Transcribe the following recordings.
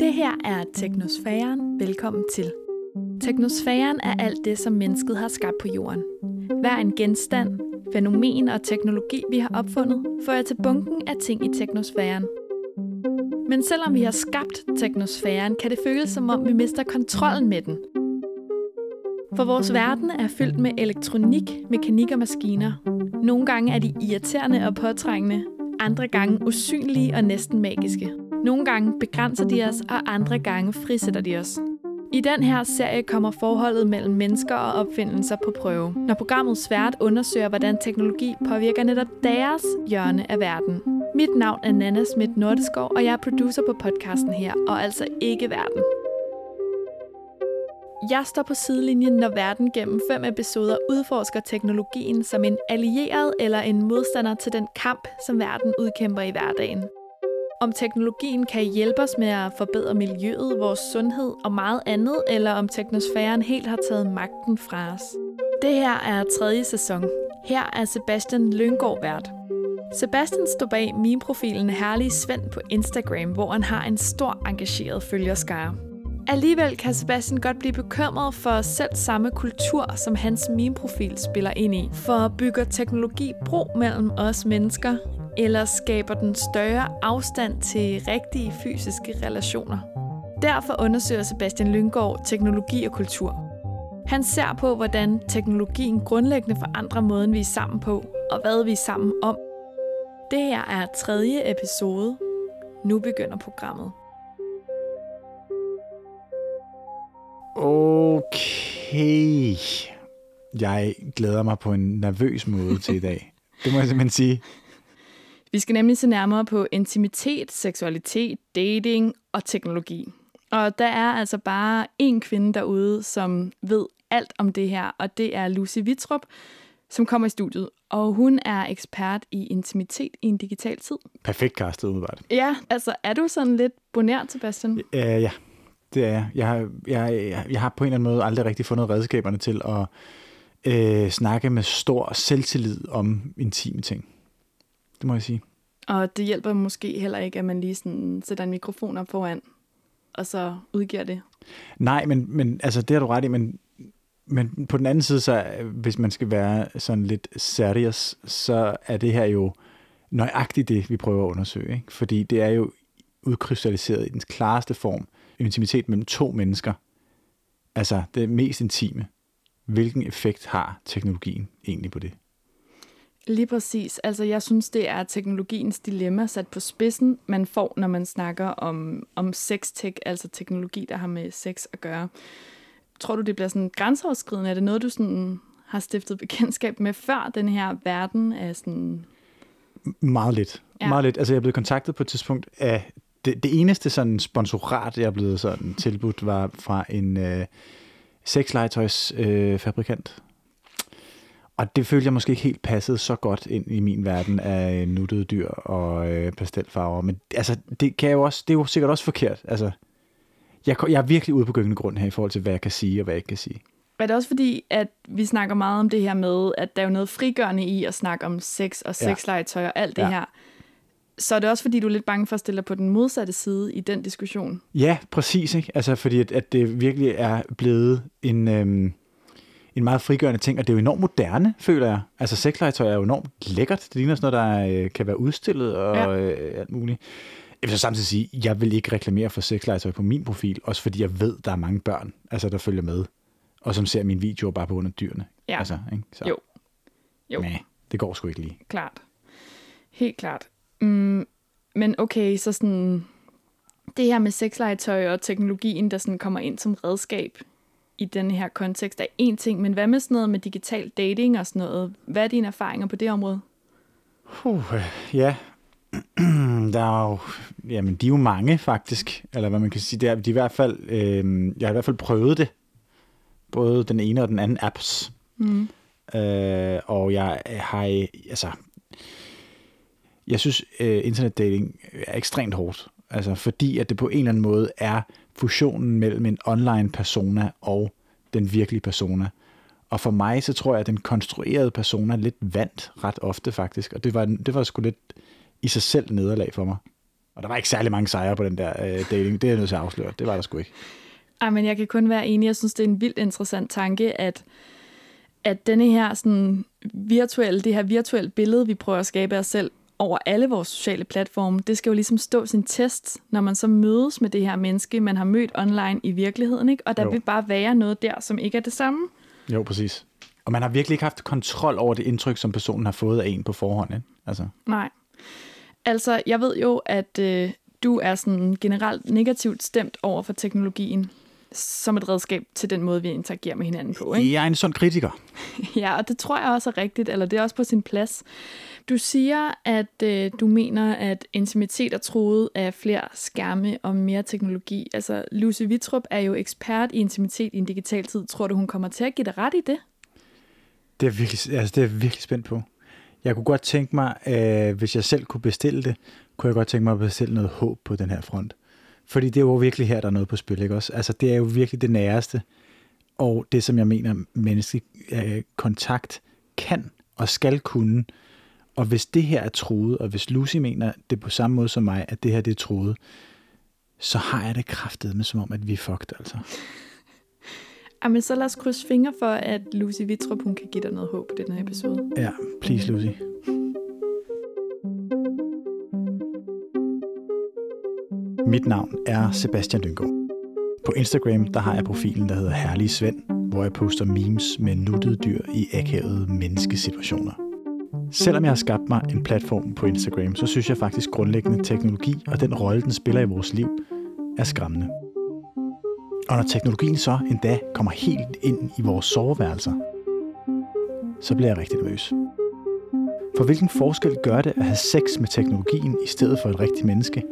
Det her er Teknosfæren. Velkommen til. Teknosfæren er alt det, som mennesket har skabt på jorden. Hver en genstand, fænomen og teknologi, vi har opfundet, fører til bunken af ting i teknosfæren. Men selvom vi har skabt teknosfæren, kan det føles som om, vi mister kontrollen med den. For vores verden er fyldt med elektronik, mekanik og maskiner. Nogle gange er de irriterende og påtrængende, andre gange usynlige og næsten magiske. Nogle gange begrænser de os, og andre gange frisætter de os. I den her serie kommer forholdet mellem mennesker og opfindelser på prøve, når programmet svært undersøger, hvordan teknologi påvirker netop deres hjørne af verden. Mit navn er Nana Schmidt Nordeskov, og jeg er producer på podcasten her, og altså ikke verden. Jeg står på sidelinjen, når verden gennem fem episoder udforsker teknologien som en allieret eller en modstander til den kamp, som verden udkæmper i hverdagen. Om teknologien kan hjælpe os med at forbedre miljøet, vores sundhed og meget andet, eller om teknosfæren helt har taget magten fra os. Det her er tredje sæson. Her er Sebastian Lyngård vært. Sebastian står bag min profilen Herlige Svend på Instagram, hvor han har en stor engageret følgerskare. Alligevel kan Sebastian godt blive bekymret for selv samme kultur, som hans meme-profil spiller ind i. For bygger teknologi bro mellem os mennesker, eller skaber den større afstand til rigtige fysiske relationer? Derfor undersøger Sebastian Lyngård teknologi og kultur. Han ser på, hvordan teknologien grundlæggende forandrer måden, vi er sammen på, og hvad vi er sammen om. Det her er tredje episode. Nu begynder programmet. Okay. Jeg glæder mig på en nervøs måde til i dag. Det må jeg simpelthen sige. Vi skal nemlig se nærmere på intimitet, seksualitet, dating og teknologi. Og der er altså bare en kvinde derude, som ved alt om det her, og det er Lucy Vitrup, som kommer i studiet. Og hun er ekspert i intimitet i en digital tid. Perfekt castet, umiddelbart. Ja, altså er du sådan lidt bonært, Sebastian? Uh, ja, det er jeg. Jeg har, jeg, jeg har på en eller anden måde aldrig rigtig fundet redskaberne til at øh, snakke med stor selvtillid om intime ting. Det må jeg sige. Og det hjælper måske heller ikke, at man lige sådan sætter en mikrofon op foran, og så udgiver det. Nej, men, men altså, det har du ret i, men, men på den anden side, så hvis man skal være sådan lidt serious, så er det her jo nøjagtigt det, vi prøver at undersøge. Ikke? Fordi det er jo udkrystalliseret i den klareste form intimitet mellem to mennesker. Altså det mest intime. Hvilken effekt har teknologien egentlig på det? Lige præcis. Altså, jeg synes, det er teknologiens dilemma sat på spidsen, man får, når man snakker om, om sex-tech, altså teknologi, der har med sex at gøre. Tror du, det bliver sådan grænseoverskridende? Er det noget, du sådan har stiftet bekendtskab med før den her verden af sådan... Meget lidt. Ja. Meget lidt. Altså, jeg er blevet kontaktet på et tidspunkt af... Det, det eneste sådan sponsorat, jeg er blevet sådan tilbudt, var fra en øh, sexlegetøjsfabrikant. Øh, fabrikant. Og det følte jeg måske ikke helt passede så godt ind i min verden af nuttede dyr og øh, pastelfarver. Men altså, det, kan jo også, det er jo sikkert også forkert. Altså, jeg, jeg er virkelig ude på gyngende grund her i forhold til, hvad jeg kan sige og hvad jeg ikke kan sige. Er det også fordi, at vi snakker meget om det her med, at der er jo noget frigørende i at snakke om sex og sexlegetøj og alt det ja. her. Så er det også fordi, du er lidt bange for at stille dig på den modsatte side i den diskussion? Ja, præcis. Ikke? Altså, fordi at, at det virkelig er blevet en... Øhm, en meget frigørende ting, og det er jo enormt moderne, føler jeg. Altså sexlegetøj er jo enormt lækkert. Det ligner sådan noget, der øh, kan være udstillet og ja. øh, alt muligt. Jeg vil så samtidig sige, at jeg vil ikke reklamere for sexlegetøj på min profil, også fordi jeg ved, der er mange børn, altså, der følger med, og som ser mine videoer bare på af dyrene. Ja. Altså, ikke? Så. Jo. jo. Men det går sgu ikke lige. Klart. Helt klart. Mm, men okay, så sådan det her med sexlegetøj og teknologien, der sådan kommer ind som redskab i den her kontekst er en ting, men hvad med sådan noget med digital dating og sådan noget? Hvad er dine erfaringer på det område? Uh, ja, der er jo, jamen de er jo mange faktisk, eller hvad man kan sige, det er, de er i hvert fald, øh, jeg har i hvert fald prøvet det, både den ene og den anden apps, mm. øh, og jeg har, altså, jeg synes, øh, internetdating er ekstremt hårdt, altså fordi at det på en eller anden måde er fusionen mellem en online persona og den virkelige persona. Og for mig, så tror jeg, at den konstruerede persona lidt vandt ret ofte faktisk, og det var, det var sgu lidt i sig selv nederlag for mig. Og der var ikke særlig mange sejre på den der øh, dating. Det er jeg nødt til at afsløre. Det var der sgu ikke. Ej, men jeg kan kun være enig. Jeg synes, det er en vildt interessant tanke, at, at denne her sådan virtuelle, det her virtuelle billede, vi prøver at skabe af os selv over alle vores sociale platforme, det skal jo ligesom stå sin test, når man så mødes med det her menneske, man har mødt online i virkeligheden, ikke? Og der Jo. vil bare være noget der, som ikke er det samme. Jo, præcis. Og man har virkelig ikke haft kontrol over det indtryk, som personen har fået af en på forhånd. Ikke? Altså, Nej. Altså, jeg ved jo, at øh, du er sådan generelt negativt stemt over for teknologien som et redskab til den måde, vi interagerer med hinanden på. Ikke? jeg er en sund kritiker. Ja, og det tror jeg også er rigtigt, eller det er også på sin plads. Du siger, at øh, du mener, at intimitet er truet af flere skærme og mere teknologi. Altså, Lucy Vitrup er jo ekspert i intimitet i en digital tid. Tror du, hun kommer til at give dig ret i det? Det er, virkelig, altså, det er jeg virkelig spændt på. Jeg kunne godt tænke mig, øh, hvis jeg selv kunne bestille det, kunne jeg godt tænke mig at bestille noget håb på den her front. Fordi det er jo virkelig her, der er noget på spil, ikke også? Altså, det er jo virkelig det næreste, og det, som jeg mener, menneskelig øh, kontakt kan og skal kunne. Og hvis det her er troet, og hvis Lucy mener det på samme måde som mig, at det her det er troet, så har jeg det kraftet med som om, at vi er fucked, altså. Jamen, så lad os krydse fingre for, at Lucy Vitrup, hun kan give dig noget håb på den her episode. Ja, please, Lucy. Mit navn er Sebastian Lyngård. På Instagram der har jeg profilen, der hedder Herlige Svend, hvor jeg poster memes med nuttede dyr i akavede menneskesituationer. Selvom jeg har skabt mig en platform på Instagram, så synes jeg faktisk grundlæggende, teknologi og den rolle, den spiller i vores liv, er skræmmende. Og når teknologien så endda kommer helt ind i vores soveværelser, så bliver jeg rigtig nervøs. For hvilken forskel gør det at have sex med teknologien i stedet for et rigtigt menneske?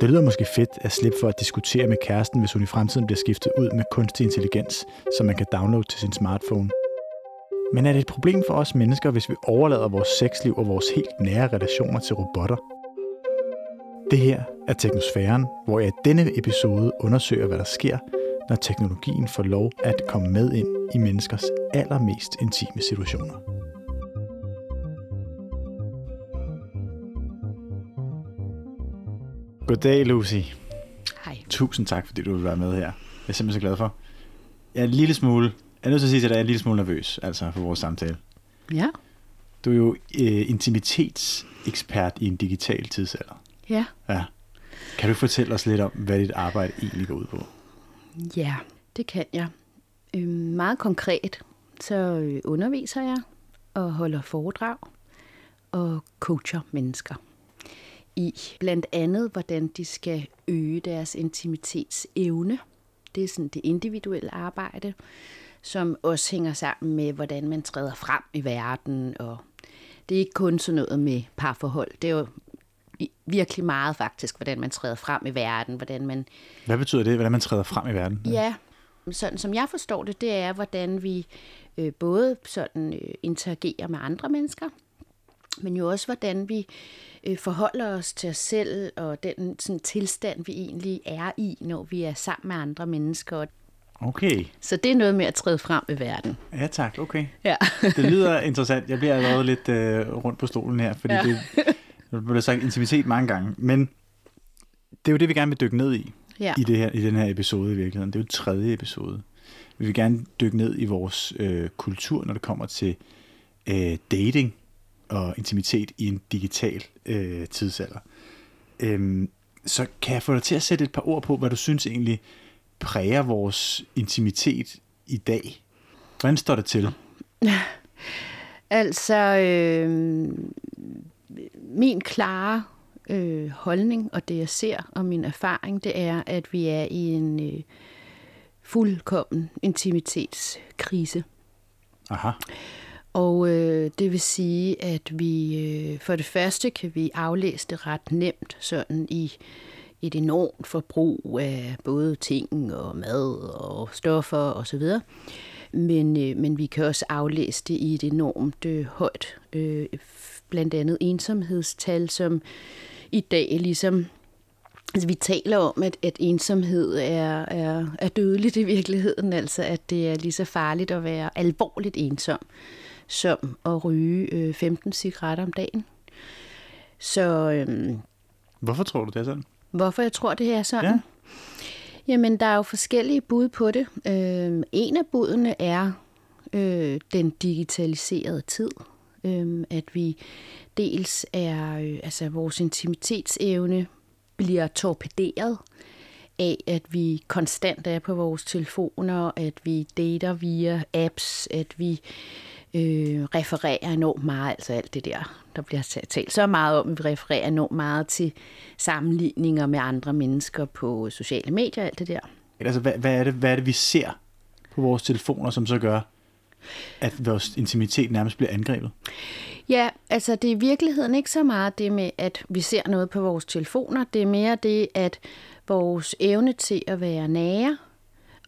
Det lyder måske fedt at slippe for at diskutere med kæresten, hvis hun i fremtiden bliver skiftet ud med kunstig intelligens, som man kan downloade til sin smartphone. Men er det et problem for os mennesker, hvis vi overlader vores sexliv og vores helt nære relationer til robotter? Det her er Teknosfæren, hvor jeg i denne episode undersøger, hvad der sker, når teknologien får lov at komme med ind i menneskers allermest intime situationer. Goddag, Lucy. Hej. Tusind tak, fordi du vil være med her. Jeg er simpelthen så glad for. Jeg er en lille smule, jeg er nødt til at sige til dig, at jeg er en lille smule nervøs altså for vores samtale. Ja. Du er jo øh, intimitetsekspert i en digital tidsalder. Ja. Ja. Kan du fortælle os lidt om, hvad dit arbejde egentlig går ud på? Ja, det kan jeg. Øh, meget konkret, så øh, underviser jeg og holder foredrag og coacher mennesker i blandt andet, hvordan de skal øge deres intimitetsevne. Det er sådan det individuelle arbejde, som også hænger sammen med, hvordan man træder frem i verden. Og det er ikke kun sådan noget med parforhold. Det er jo virkelig meget faktisk, hvordan man træder frem i verden, hvordan man Hvad betyder det, hvordan man træder frem i verden? Ja, sådan som jeg forstår det, det er, hvordan vi øh, både sådan øh, interagerer med andre mennesker, men jo også, hvordan vi øh, forholder os til os selv og den sådan, tilstand, vi egentlig er i, når vi er sammen med andre mennesker. Okay. Så det er noget med at træde frem i verden. Ja tak, okay. Ja. Det lyder interessant. Jeg bliver allerede lidt øh, rundt på stolen her, fordi ja. Det, der bliver sagt intimitet mange gange. Men det er jo det, vi gerne vil dykke ned i, Ja. i, det her, i den her episode i virkeligheden. Det er jo tredje episode. Vi vil gerne dykke ned i vores øh, kultur, når det kommer til øh, dating og intimitet i en digital øh, tidsalder. Øhm, så kan jeg få dig til at sætte et par ord på, hvad du synes egentlig præger vores intimitet i dag? Hvordan står det til? Altså, øh, min klare øh, holdning og det, jeg ser og min erfaring, det er, at vi er i en øh, fuldkommen intimitetskrise. Aha. Og øh, det vil sige, at vi øh, for det første kan vi aflæse det ret nemt sådan i et enormt forbrug af både ting og mad og stoffer osv. Men, øh, men vi kan også aflæse det i et enormt øh, højt, øh, blandt andet ensomhedstal, som i dag ligesom Altså, vi taler om, at, at ensomhed er, er, er dødeligt i virkeligheden, altså at det er lige så farligt at være alvorligt ensom, som at ryge øh, 15 cigaretter om dagen. Så øhm, Hvorfor tror du det er sådan? hvorfor jeg tror, det er sådan? Ja. Jamen, der er jo forskellige bud på det. Øh, en af budene er øh, den digitaliserede tid. Øh, at vi dels er, øh, altså vores intimitetsevne bliver torpederet af, at vi konstant er på vores telefoner, at vi dater via apps, at vi øh, refererer enormt meget, altså alt det der, der bliver talt så meget om, vi refererer enormt meget til sammenligninger med andre mennesker på sociale medier, alt det der. Altså, hvad, hvad, er det, hvad er det, vi ser på vores telefoner, som så gør, at vores intimitet nærmest bliver angrebet? Ja, altså det er i virkeligheden ikke så meget det med, at vi ser noget på vores telefoner. Det er mere det, at vores evne til at være nære,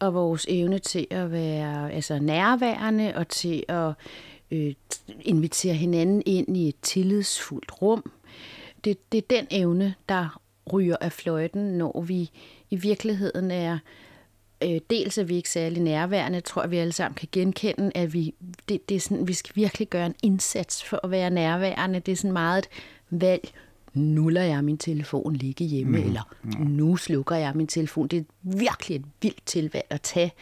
og vores evne til at være altså nærværende og til at øh, invitere hinanden ind i et tillidsfuldt rum. Det, det er den evne, der ryger af fløjten, når vi i virkeligheden er øh, dels er vi ikke særlig nærværende, tror jeg, vi alle sammen kan genkende, at vi, det, det er sådan, vi skal virkelig gøre en indsats for at være nærværende. Det er sådan meget et valg. Nu lader jeg min telefon ligge hjemme, mm. eller nu slukker jeg min telefon. Det er virkelig et vildt tilvalg at tage.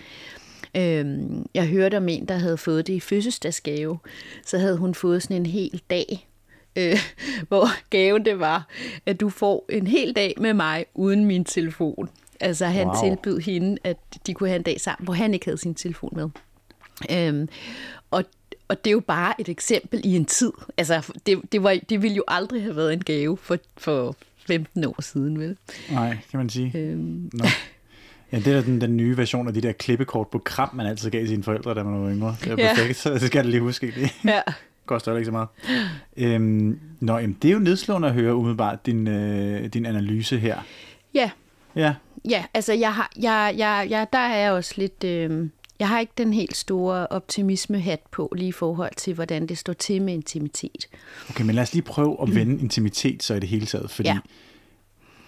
Øhm, jeg hørte om en, der havde fået det i fødselsdagsgave. Så havde hun fået sådan en hel dag, øh, hvor gaven det var, at du får en hel dag med mig uden min telefon. Altså han Wow. tilbød hende, at de kunne have en dag sammen, hvor han ikke havde sin telefon med. Øhm, og, og det er jo bare et eksempel i en tid. Altså det, det, var, det ville jo aldrig have været en gave for, for 15 år siden, vel? Nej, kan man sige. Øhm, Nå. Ja, det er den, den nye version af de der klippekort på kram, man altid gav sine forældre, da man var yngre. Det er Ja. perfekt, så det skal jeg lige huske. Det ja. koster ikke så meget. Øhm, nå, jamen, det er jo nedslående at høre umiddelbart din, øh, din analyse her. ja, Ja, Ja, altså jeg har, jeg, jeg, jeg, der er jeg også lidt... Øh, jeg har ikke den helt store optimisme-hat på lige i forhold til, hvordan det står til med intimitet. okay, men lad os lige prøve at vende intimitet så i det hele taget, fordi ja. Ja.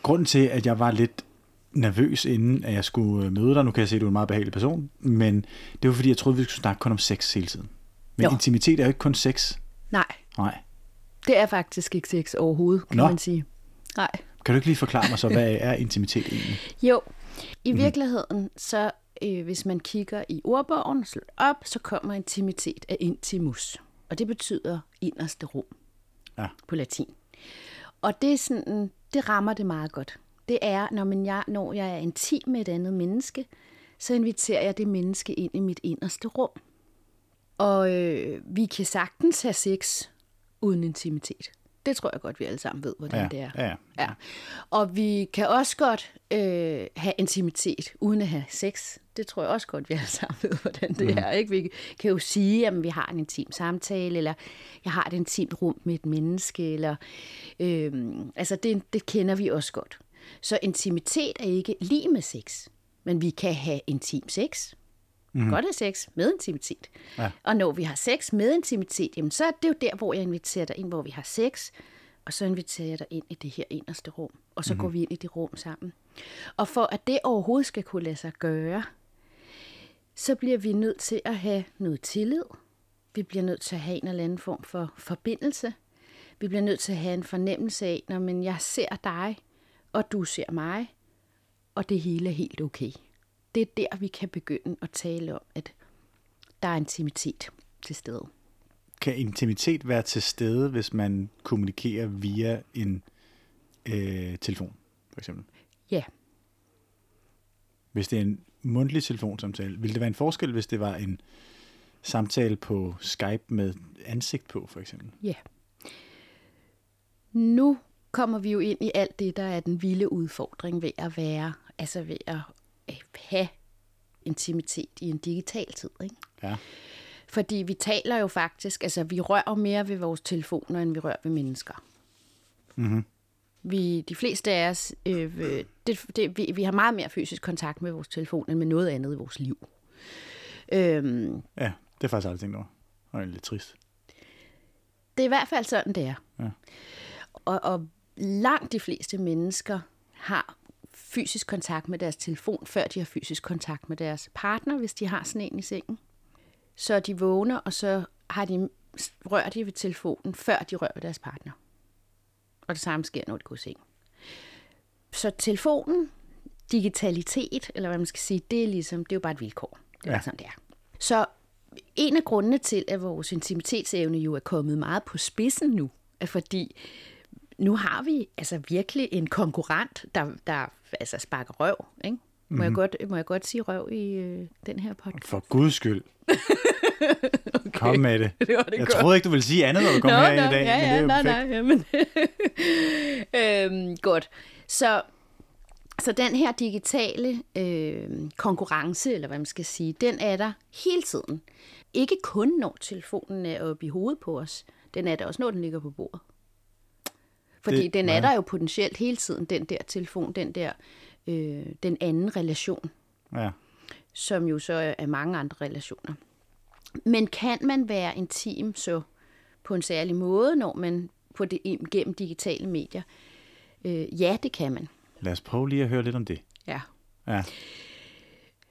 grunden til, at jeg var lidt nervøs inden, at jeg skulle øh, møde dig, nu kan jeg se, at du er en meget behagelig person, men det var fordi, jeg troede, vi skulle snakke kun om sex hele tiden. Men Jo. intimitet er jo ikke kun sex. Nej, Nej. det er faktisk ikke sex overhovedet, kan Nå. man sige. Nej. Kan du ikke lige forklare mig så, hvad er intimitet egentlig? Jo, i virkeligheden, så øh, hvis man kigger i ordbogen, slår op, så kommer intimitet af intimus. Og det betyder inderste rum Ja. på latin. Og det er sådan, det rammer det meget godt. Det er, når, man jeg, når jeg er intim med et andet menneske, så inviterer jeg det menneske ind i mit inderste rum. Og øh, vi kan sagtens have sex uden intimitet. Det tror jeg godt, vi alle sammen ved, hvordan Ja, det er. ja, ja. ja. Og vi kan også godt øh, have intimitet uden at have sex. Det tror jeg også godt, vi alle sammen ved, hvordan det mm. er. Ikke? Vi kan jo sige, at vi har en intim samtale, eller jeg har et intimt rum med et menneske, eller øh, altså det, det kender vi også godt. Så intimitet er ikke lige med sex, men vi kan have intim sex. Mm. Godt have sex med intimitet. Ja. Og når vi har sex med intimitet, jamen, så er det jo der, hvor jeg inviterer dig ind, hvor vi har sex, og så inviterer jeg dig ind i det her inderste rum, og så mm. går vi ind i det rum sammen. Og for at det overhovedet skal kunne lade sig gøre, så bliver vi nødt til at have noget tillid. Vi bliver nødt til at have en eller anden form for forbindelse. Vi bliver nødt til at have en fornemmelse af, når men jeg ser dig, og du ser mig, og det hele er helt okay. Det er der, vi kan begynde at tale om, at der er intimitet til stede. Kan intimitet være til stede, hvis man kommunikerer via en øh, telefon, for eksempel? Ja, Hvis det er en mundtlig telefonsamtale, ville det være en forskel, hvis det var en samtale på Skype med ansigt på, for eksempel? ja. Nu kommer vi jo ind i alt det, der er den vilde udfordring ved at være, altså ved at øh, have intimitet i en digital tid, ikke? Ja. Fordi vi taler jo faktisk, altså vi rører mere ved vores telefoner, end vi rører ved mennesker. Mm-hmm. Vi, de fleste af os, øh, det, det, vi, vi har meget mere fysisk kontakt med vores telefon, end med noget andet i vores liv. Øhm, Ja, det er faktisk aldrig tænkt over. Og det er lidt trist. det er i hvert fald sådan, det er. Ja. Og, og langt de fleste mennesker har fysisk kontakt med deres telefon, før de har fysisk kontakt med deres partner, hvis de har sådan en i sengen. Så de vågner, og så har de, rører de ved telefonen, før de rører ved deres partner. Og det samme sker, når de går i seng. Så telefonen, digitalitet, eller hvad man skal sige, det er ligesom, det er jo bare et vilkår. Det er Ja. sådan, det er. Så en af grundene til, at vores intimitetsevne jo er kommet meget på spidsen nu, er fordi, nu har vi altså virkelig en konkurrent, der, der altså sparker røv. Ikke? Må, Mhm. mm-hmm. jeg godt, må jeg godt sige røv i øh, den her podcast? For guds skyld. okay. Kom med det. Det var det jeg godt. troede ikke, du ville sige andet, når du kom her i dag. ja, men det ja, er nej, nej, jamen. øhm, godt. Så, så den her digitale øh, konkurrence, eller hvad man skal sige, den er der hele tiden. Ikke kun når telefonen er oppe i hovedet på os, den er der også, når den ligger på bordet. Fordi Det- den er ja. der jo potentielt hele tiden, den der telefon, den der, øh, den anden relation Ja. som jo så er mange andre relationer. Men kan man være intim så på en særlig måde, når man på det gennem digitale medier? Øh, ja, det kan man. Lad os prøve lige at høre lidt om det. Ja. Ja.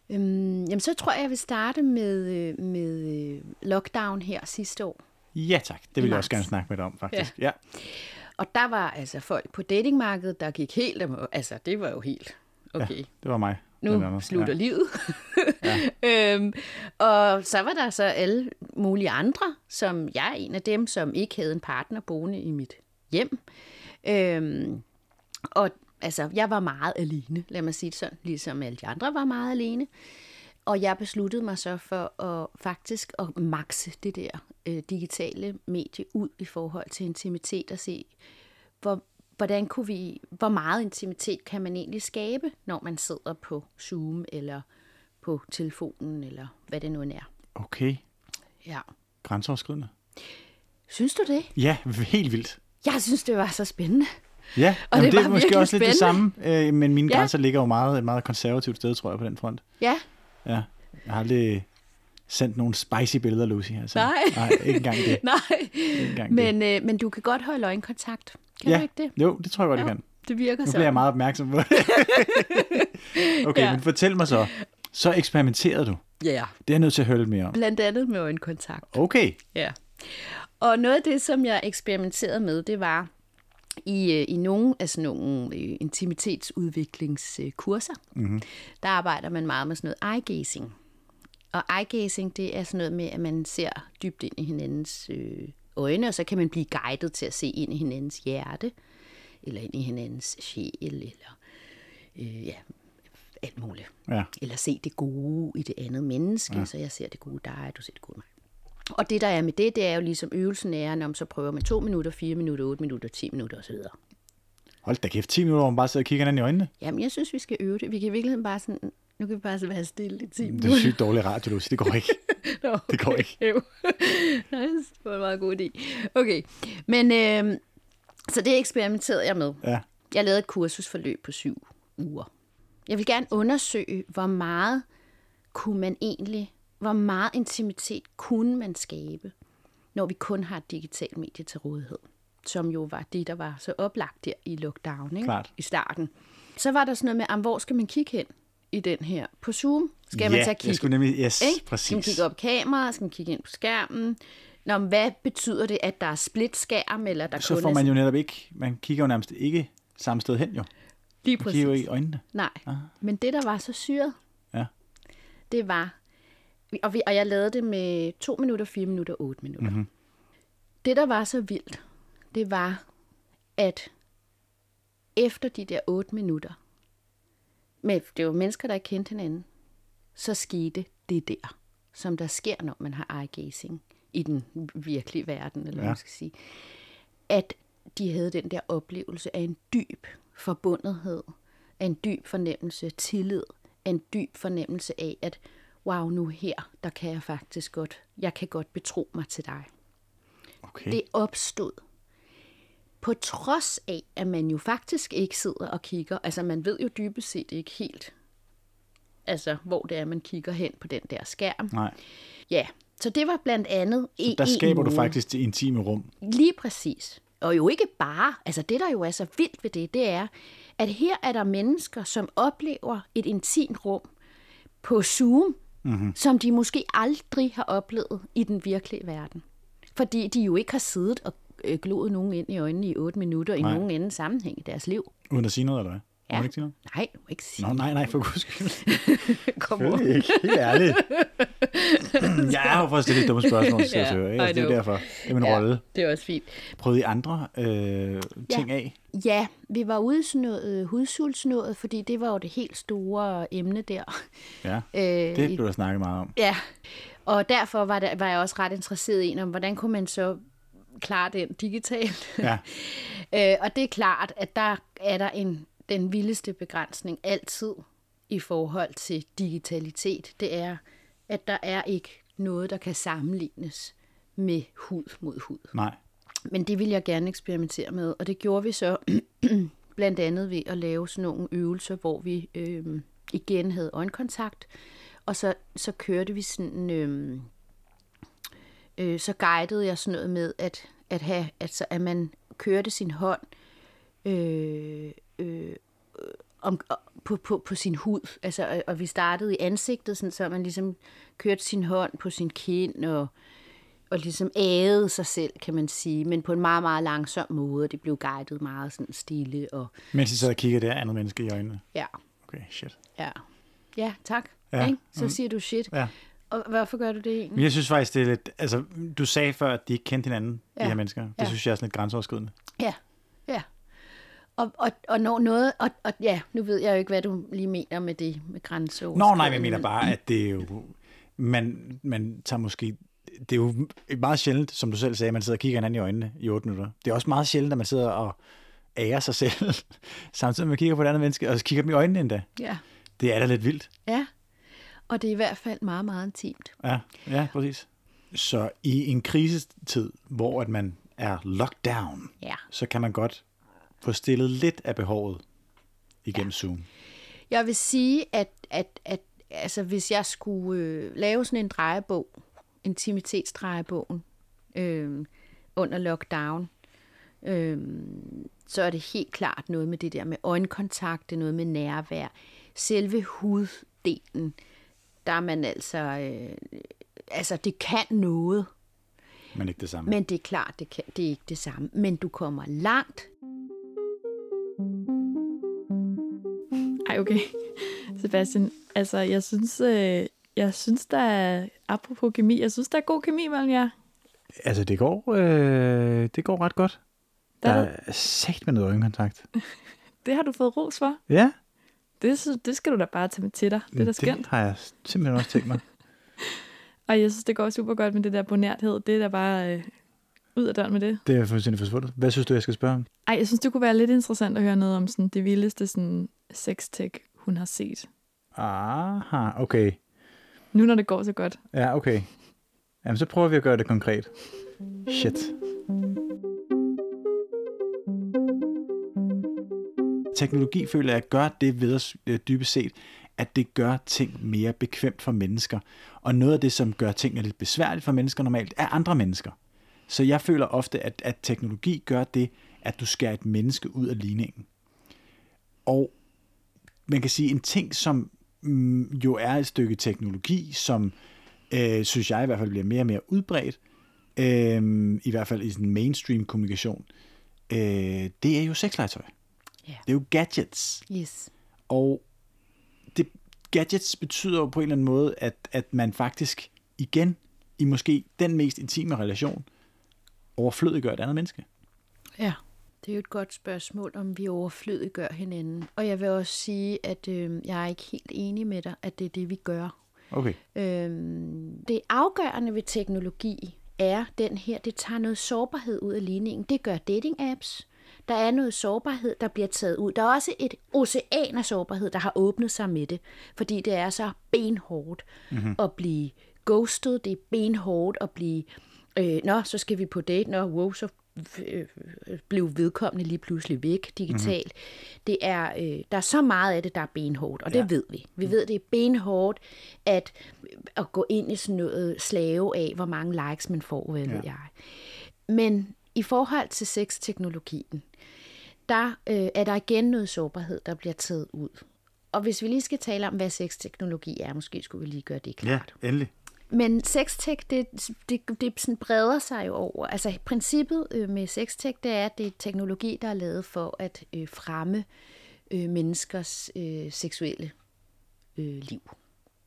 Øhm, jamen, så tror jeg, jeg vil starte med, øh, med øh, lockdown her sidste år. Ja tak, det vil jeg også gerne snakke med dig om, faktisk. Ja. ja. Og der var altså folk på datingmarkedet, der gik helt... amok. Altså, det var jo helt... Okay, ja det var mig. nu slutter ja. livet. øhm, og så var der så alle mulige andre, som jeg er en af dem, som ikke havde en partner boende i mit hjem. Øhm, og altså, jeg var meget alene, lad mig sige det sådan, ligesom alle de andre var meget alene. Og jeg besluttede mig så for at faktisk at makse det der øh, digitale medie ud i forhold til intimitet og se, hvor, hvordan kunne vi, hvor meget intimitet kan man egentlig skabe, når man sidder på Zoom eller på telefonen, eller hvad det nu end er. Okay, Ja. grænseoverskridende. Synes du det? Ja, helt vildt. Jeg synes, det var så spændende. Ja, Og jamen, det det, er måske også lidt det samme, øh, men mine Ja. grænser ligger jo meget et meget konservativt sted, tror jeg, på den front. Ja, Ja, jeg har aldrig sendt nogle spicy billeder, Lucy. Altså. Nej. Nej, ikke engang det. nej. Ikke engang det. Men, øh, men du kan godt holde øjenkontakt. Kan ja, du ikke det? Jo, det tror jeg godt, jeg Jo, kan. Det virker Nu sådan. bliver jeg meget opmærksom på det. okay, Ja. men fortæl mig så. Så eksperimenterede du. Ja, Det er jeg nødt til at høre lidt mere om. blandt andet med øjenkontakt. Okay. Ja. Og noget af det, som jeg eksperimenterede med, det var i, øh, i nogle af sådan nogle øh, intimitetsudviklingskurser, mm-hmm. der arbejder man meget med sådan noget eye-gazing. Og eye-gazing, det er sådan noget med, at man ser dybt ind i hinandens øh, øjne, og så kan man blive guidet til at se ind i hinandens hjerte, eller ind i hinandens sjæl, eller øh, ja, alt muligt. Ja. Eller se det gode i det andet menneske, ja. så jeg ser det gode dig, du ser det gode mig. Og det, der er med det, det er jo ligesom øvelsen er, når man så prøver med 2 minutter, 4 minutter, 8 minutter, 10 minutter osv. Hold da kæft, 10 minutter, hvor man bare sidder og kigger hinanden i øjnene. Jamen, jeg synes, vi skal øve det. Vi kan i virkeligheden bare sådan, nu kan vi bare så være stille i 10 Det er minutter. sygt dårlig radio, Lucy. Det går ikke. Nå, det går ikke. Nice. Det var en meget god idé. Okay, men øh, så det eksperimenterede jeg med. Ja. Jeg lavede et kursusforløb på syv uger. Jeg vil gerne undersøge, hvor meget kunne man egentlig, hvor meget intimitet kunne man skabe, når vi kun har et digitalt medie til rådighed, som jo var det, der var så oplagt der i lockdown ikke? Klart. i starten. Så var der sådan noget med, "Am, hvor skal man kigge hen i den her? På Zoom skal man ja, tage kigge. jeg skulle nemlig... Yes, Ikke? Skal man præcis. kigge op i kameraet? Skal man kigge ind på skærmen? Nå, men hvad betyder det, at der er split-skærm, eller der Så kun får man jo netop ikke... Man kigger jo nærmest ikke samme sted hen, jo. lige Man kigger jo præcis? i øjnene. Nej, men det, der var så syret, Ja. det var, og, vi, og jeg lavede det med 2 minutter, 4 minutter, 8 minutter. Mhm. Mm-hmm. Det, der var så vildt, det var, at efter de der 8 minutter, med, det var mennesker, der ikke kendte hinanden, så skete det der, som der sker, når man har eye-gazing i den virkelige verden, eller ja. man skal sige. At de havde den der oplevelse af en dyb forbundethed, af en dyb fornemmelse af tillid, af en dyb fornemmelse af, at wow, nu her, der kan jeg faktisk godt, jeg kan godt betro mig til dig. Okay. Det opstod på trods af, at man jo faktisk ikke sidder og kigger. Altså, man ved jo dybest set ikke helt, altså, hvor det er, man kigger hen på den der skærm. Nej. Ja, så det var blandt andet Så der skaber du faktisk det intime rum. Lige præcis. Og jo ikke bare, altså det der jo er så vildt ved det, det er, at her er der mennesker, som oplever et intimt rum på Zoom, mm-hmm. som de måske aldrig har oplevet i den virkelige verden. Fordi de jo ikke har siddet og gloet nogen ind i øjnene i otte minutter i Nej. nogen anden sammenhæng i deres liv. Uden at sige noget, eller hvad? Må Ja. man ikke sige noget? Nej, du må ikke sige. Nå, nej, nej, for guds skyld. Kom. Selvfølgelig ikke. Helt ærligt. jeg er jo for at stille dumme spørgsmål til Ja, ja, I ja, Det er derfor. Det er min ja. rolle. det er også fint. Prøvede I andre øh, ting af? Ja, vi var ude i sådan noget hudsulsnået, fordi det var jo det helt store emne der. Ja, Øh, det i- blev der snakket meget om. Ja, og derfor var, der, var jeg også ret interesseret i, om hvordan kunne man så klare den digitalt. Ja, øh, og det er klart, at der er der en, den vildeste begrænsning altid i forhold til digitalitet. Det er, at der er ikke noget, der kan sammenlignes med hud mod hud. nej. Men det ville jeg gerne eksperimentere med, og det gjorde vi så blandt andet ved at lave sådan nogle øvelser, hvor vi øh, igen havde øjenkontakt, og så, så kørte vi sådan, øh, øh, så guidede jeg sådan noget med, at, at, have, altså, at man kørte sin hånd øh, øh, om, på, på, på sin hud. Altså, og- og vi startede i ansigtet, sådan, så man ligesom kørte sin hånd på sin kind og, og ligesom ædede sig selv, kan man sige, men på en meget, meget langsom måde. Det blev guidet meget sådan stille og Mens I sad og kiggede der andet menneske i øjnene. ja, Okay, shit. ja. Ja, tak. Ja. Ikke? Så mm. siger du shit. Ja. Og hvorfor gør du det egentlig? Jeg synes faktisk, det er lidt... Altså, du sagde før, at de ikke kendte hinanden, ja. De her mennesker. Det Ja. synes jeg er sådan lidt grænseoverskridende. Ja, ja. Og, og, og når noget, og, og ja, nu ved jeg jo ikke, hvad du lige mener med det med grænseoverskridende. Nå, nej, jeg mener bare, at det er jo... Man, man tager måske... Det er jo meget sjældent, som du selv sagde, at man sidder og kigger hinanden i øjnene i 8 minutter. Det er også meget sjældent, at man sidder og ærer sig selv, samtidig med at man kigger på et andet menneske, og så kigger dem i øjnene endda. Ja, Det er da lidt vildt. ja. Og det er i hvert fald meget, meget intimt. Ja, ja, præcis. Så i en krisetid, hvor at man er locked down, Ja. så kan man godt få stillet lidt af behovet igennem ja. Zoom. Jeg vil sige, at, at, at altså, hvis jeg skulle øh, lave sådan en drejebog, intimitetsdrejebogen, øh, under lockdown, øh, så er det helt klart noget med det der med øjenkontakt, det er noget med nærvær. Selve huddelen, der er man altså... Øh, altså, det kan noget, Men ikke det samme. men det er klart, det, kan, det er ikke det samme. Men du kommer langt. Ej, okay. Sebastian, altså, jeg synes, øh, jeg synes, der er, apropos kemi, jeg synes, der er god kemi mellem jer. Altså, det går, øh, det går ret godt. Der Der er sagt med noget øjenkontakt. Det har du fået ros for. Ja, Det, det skal du da bare tage med til dig. Det er da det skønt. har jeg simpelthen også tænkt mig. Og jeg synes, det går super godt med det der bonærthed. Det er da bare øh, ud af døren med det. Det er fuldstændig forsvundet. Hvad synes du, jeg skal spørge om? Ej, jeg synes, det kunne være lidt interessant at høre noget om sådan, det vildeste sådan, sextech, hun har set. Aha, okay. Nu når det går så godt. Ja, okay. Jamen, så prøver vi at gøre det konkret. Shit. Teknologi føler jeg gør det ved os øh, dybest set, at det gør ting mere bekvemt for mennesker. Og noget af det, som gør tingene lidt besværligt for mennesker normalt, er andre mennesker. Så jeg føler ofte, at, at teknologi gør det, at du skærer et menneske ud af ligningen. Og man kan sige, en ting, som mm, jo er et stykke teknologi, som øh, synes jeg i hvert fald bliver mere og mere udbredt, øh, i hvert fald i sådan mainstream kommunikation, øh, det er jo sexlegetøj. Ja. Det er jo gadgets. Yes. Og det, gadgets betyder jo på en eller anden måde, at, at man faktisk igen, i måske den mest intime relation, overflødiggør et andet menneske. Ja. Det er jo et godt spørgsmål, om vi overflødigt gør hinanden. Og jeg vil også sige, at øh, jeg er ikke helt enig med dig, at det er det, vi gør. Okay. Øhm, det afgørende ved teknologi er den her, det tager noget sårbarhed ud af ligningen. Det gør dating apps. Der er noget sårbarhed, der bliver taget ud. Der er også et ocean af sårbarhed, der har åbnet sig med det, fordi det er så benhårdt mm-hmm. at blive ghostet. Det er benhårdt at blive, øh, nå, så skal vi på date, nå, wow, så øh, blev vedkommende lige pludselig væk digitalt. Mm-hmm. Det er, øh, der er så meget af det, der er benhårdt, og det Ja. ved vi. Vi ved, det er benhårdt at, at gå ind i sådan noget slave af, hvor mange likes man får, hvad ja. ved jeg. Men i forhold til sexteknologien, der øh, er der igen noget sårbarhed, der bliver taget ud. Og hvis vi lige skal tale om, hvad sexteknologi er, måske skulle vi lige gøre det klart. Ja, endelig. Men sextech, det, det, det sådan breder sig jo over. Altså princippet øh, med sextech, det er, at det er teknologi, der er lavet for at øh, fremme øh, menneskers øh, seksuelle øh, liv.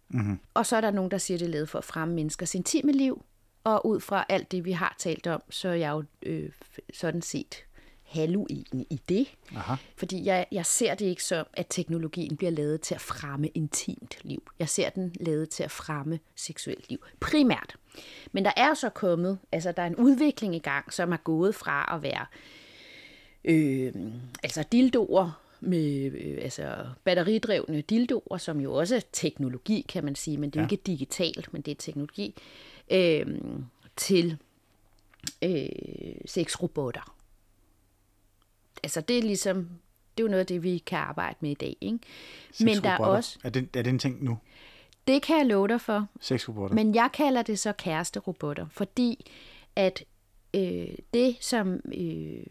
Mm-hmm. Og så er der nogen, der siger, det er lavet for at fremme menneskers intime liv. Og ud fra alt det, vi har talt om, så er jeg jo øh, sådan set halvuenig i det. Aha. Fordi jeg, jeg ser det ikke som, at teknologien bliver lavet til at fremme intimt liv. Jeg ser den lavet til at fremme seksuelt liv. Primært. Men der er så kommet, altså der er en udvikling i gang, som er gået fra at være øh, altså dildoer med øh, altså batteridrevne dildoer, som jo også er teknologi, kan man sige, men det er ja. ikke digitalt, men det er teknologi, øh, til øh, sexrobotter altså det er ligesom, det er jo noget af det, vi kan arbejde med i dag. Ikke? Men der er også... Er det, er det en ting nu? Det kan jeg love dig for. Sexrobotter? Men jeg kalder det så kæresterobotter, fordi at øh, det, som... Øh,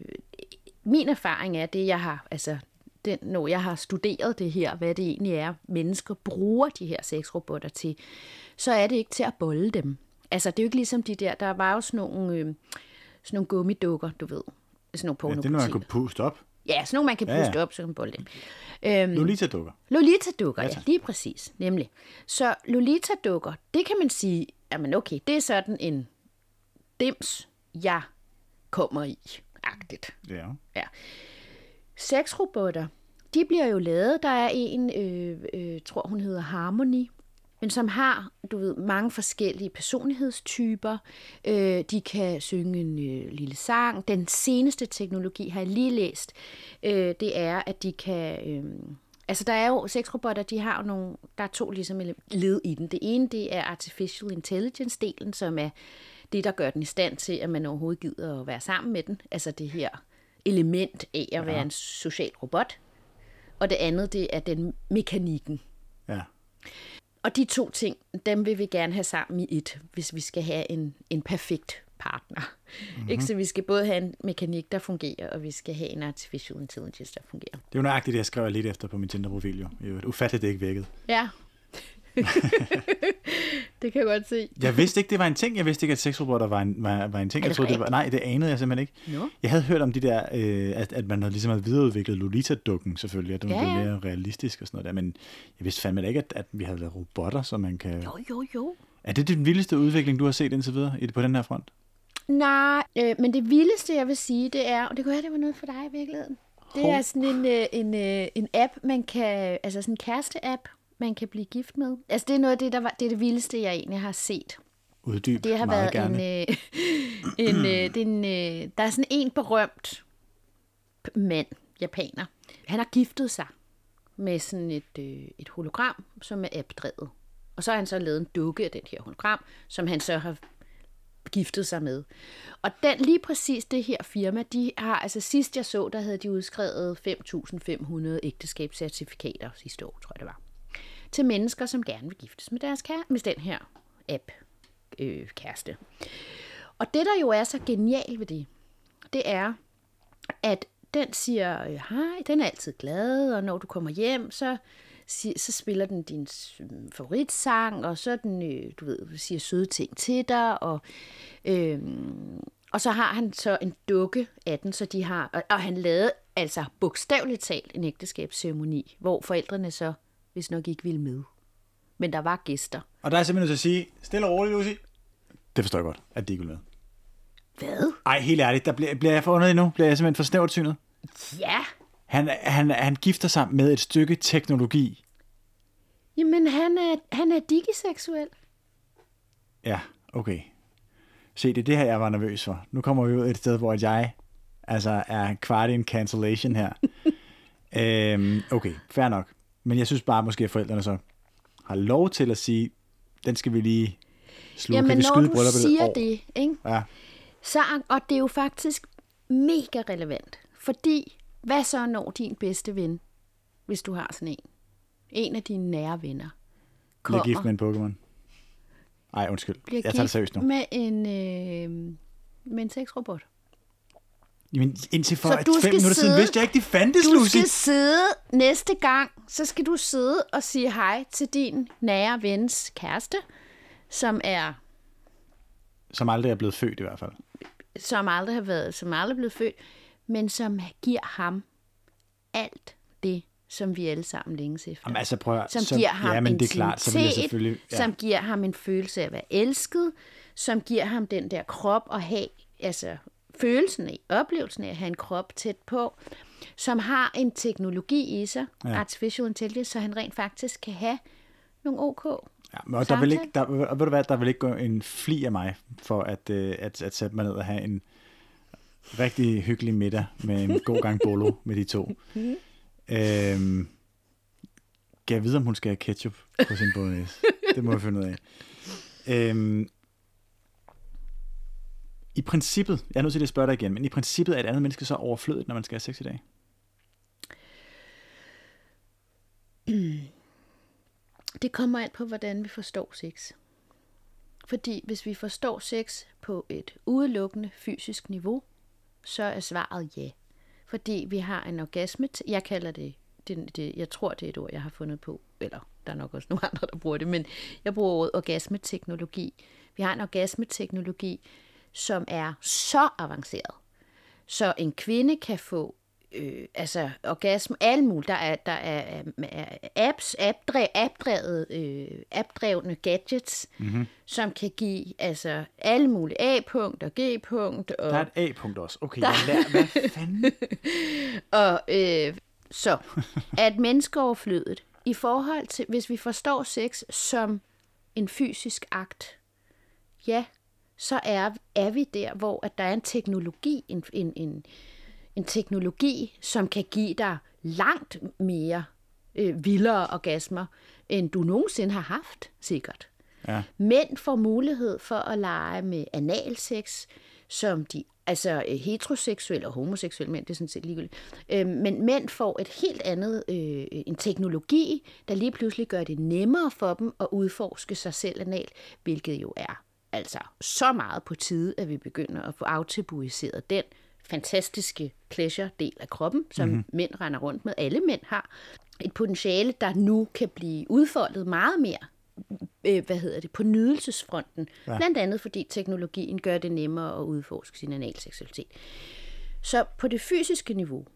min erfaring er, det jeg har... Altså, den, når jeg har studeret det her, hvad det egentlig er, mennesker bruger de her sexrobotter til, så er det ikke til at bolle dem. Altså, det er jo ikke ligesom de der, der var jo sådan nogle, øh, sådan nogle gummidukker, du ved, sådan nogle pornoproteiner. Ja, det er noget, man kan puste op. Ja, sådan nogle, man kan puste ja, ja. op, så kan bolde. Øhm, Lolita-dukker. Lolita-dukker, ja, ja, lige præcis, nemlig. Så Lolita-dukker, det kan man sige, jamen okay, det er sådan en dims, jeg kommer i, agtigt. Ja. ja. Sexrobotter, de bliver jo lavet. Der er en, øh, øh, tror hun hedder Harmony, men som har, du ved, mange forskellige personlighedstyper. Øh, de kan synge en øh, lille sang. Den seneste teknologi, har jeg lige læst, øh, det er, at de kan... Øh, altså, der er jo sexrobotter, de har jo nogle... Der er to ligesom led i den. Det ene, det er artificial intelligence-delen, som er det, der gør den i stand til, at man overhovedet gider at være sammen med den. Altså det her element af at ja. være en social robot. Og det andet, det er den mekanikken. Ja. Og de to ting, dem vil vi gerne have sammen i et, hvis vi skal have en, en perfekt partner. Mm-hmm. Ikke? Så vi skal både have en mekanik, der fungerer, og vi skal have en artificial intelligence, der fungerer. Det er jo nøjagtigt det, jeg skrev lidt efter på min Tinder-profil. Jo. Det er ufatteligt, det ikke vækket. Ja, det kan jeg godt se. Jeg vidste ikke, det var en ting. Jeg vidste ikke, at sexrobotter var en, var, var en ting. Jeg troede, det var, nej, det anede jeg simpelthen ikke. No. Jeg havde hørt om de der, øh, at, at man havde ligesom havde videreudviklet Lolita-dukken selvfølgelig, at den ja, blev mere realistisk og sådan noget der. Men jeg vidste fandme ikke, at, at vi havde lavet robotter, så man kan... Jo, jo, jo. Er det den vildeste udvikling, du har set indtil videre på den her front? Nej, øh, men det vildeste, jeg vil sige, det er, og det kunne være, det var noget for dig i virkeligheden. Det er sådan en, øh, en, øh, en app, man kan, altså sådan en kæreste-app, man kan blive gift med. Altså det er noget af det, der var, det er det vildeste, jeg egentlig har set. Uddyb det har været gerne. en, øh, en, øh, en øh, der er sådan en berømt mand, japaner. Han har giftet sig med sådan et, øh, et hologram, som er appdrevet. Og så har han så lavet en dukke af den her hologram, som han så har giftet sig med. Og den lige præcis det her firma, de har, altså sidst jeg så, der havde de udskrevet 5.500 ægteskabscertifikater sidste år, tror jeg det var til mennesker, som gerne vil giftes med deres kære, med den her app øh, kæreste. Og det, der jo er så genialt ved det, det er, at den siger, øh, hej, den er altid glad, og når du kommer hjem, så, så spiller den din mm, favoritsang, og så den, øh, du ved, siger søde ting til dig, og, øh, og så har han så en dukke af den, så de har, og, og han lavede altså bogstaveligt talt en ægteskabsceremoni, hvor forældrene så hvis nok ikke ville med. Men der var gæster. Og der er simpelthen nødt til at sige, stille og roligt, Lucy. Det forstår jeg godt, at de ikke vil med. Hvad? Ej, helt ærligt, der bliver, bliver jeg forundet endnu? Bliver jeg simpelthen for snævert synet? Ja. Han, han, han gifter sig med et stykke teknologi. Jamen, han er, han er digiseksuel. Ja, okay. Se, det er det her, jeg var nervøs for. Nu kommer vi ud et sted, hvor jeg altså er kvart i en cancellation her. øhm, okay, fair nok. Men jeg synes bare måske, at forældrene så har lov til at sige, den skal vi lige sluge. Jamen, kan vi skyde når du siger år? det, ikke? Ja. Så, og det er jo faktisk mega relevant. Fordi, hvad så når din bedste ven, hvis du har sådan en? En af dine nære venner. Kommer, bliver gift med en Pokémon. Ej, undskyld. Jeg tager det seriøst nu. med en, øh, med en sexrobot. Jamen, indtil for så du fem minutter sidde, siden vidste jeg ikke, de fandtes, Du skal sidde næste gang, så skal du sidde og sige hej til din nære vens kæreste, som er Som aldrig er blevet født i hvert fald. som aldrig har været, som aldrig er blevet født, men som giver ham alt det, som vi alle sammen længes efter. Jamen, altså, prøv som så, giver ham ja, men det er klart, så vil jeg intimitet, selvfølgelig... Ja. som giver ham en følelse af at være elsket, som giver ham den der krop at have, altså følelsen af, oplevelsen af at have en krop tæt på, som har en teknologi i sig, Ja. artificial intelligence, så han rent faktisk kan have nogle OK. Ja, men og der vil ikke, der, ved du hvad, der vil ikke gå en fli af mig for at, øh, at, at sætte mig ned og have en rigtig hyggelig middag med en god gang bolo med de to. øhm, kan jeg vide, om hun skal have ketchup på sin bolognese? Det må vi finde ud af. Øhm, i princippet, jeg er nødt til at spørge dig igen, men i princippet er et andet menneske så overflødigt, når man skal have sex i dag? Det kommer an på, hvordan vi forstår sex. Fordi hvis vi forstår sex på et udelukkende fysisk niveau, så er svaret ja. Fordi vi har en orgasme, jeg kalder det, det, det, jeg tror det er et ord, jeg har fundet på, eller der er nok også nogle andre, der bruger det, men jeg bruger ordet orgasmeteknologi. Vi har en orgasmeteknologi, som er så avanceret, så en kvinde kan få øh, altså orgasme, alle mulige. Der er, der er, er apps, appdrev, appdrevet, øh, appdrevne gadgets, mm-hmm. som kan give altså alle mulige A-punkt og G-punkt. Og, Der er et A-punkt også. Okay, jeg lærer, hvad fanden? og øh, så at menneskeoverflødet i forhold til, hvis vi forstår sex som en fysisk akt, ja, så er, er vi der, hvor at der er en teknologi, en, en, en, en teknologi, som kan give dig langt mere øh, vildere orgasmer, end du nogensinde har haft, sikkert. Ja. Mænd får mulighed for at lege med analsex, som de altså øh, heteroseksuelle og homoseksuelle mænd, det er sådan set ligegyldigt. Øh, men mænd får et helt andet, øh, en teknologi, der lige pludselig gør det nemmere for dem at udforske sig selv analt, hvilket jo er altså så meget på tide, at vi begynder at få aftabuiseret den fantastiske pleasure-del af kroppen, som mm-hmm. mænd render rundt med. Alle mænd har et potentiale, der nu kan blive udfoldet meget mere øh, hvad hedder det, på nydelsesfronten. Ja. Blandt andet fordi teknologien gør det nemmere at udforske sin analseksualitet. Så på det fysiske niveau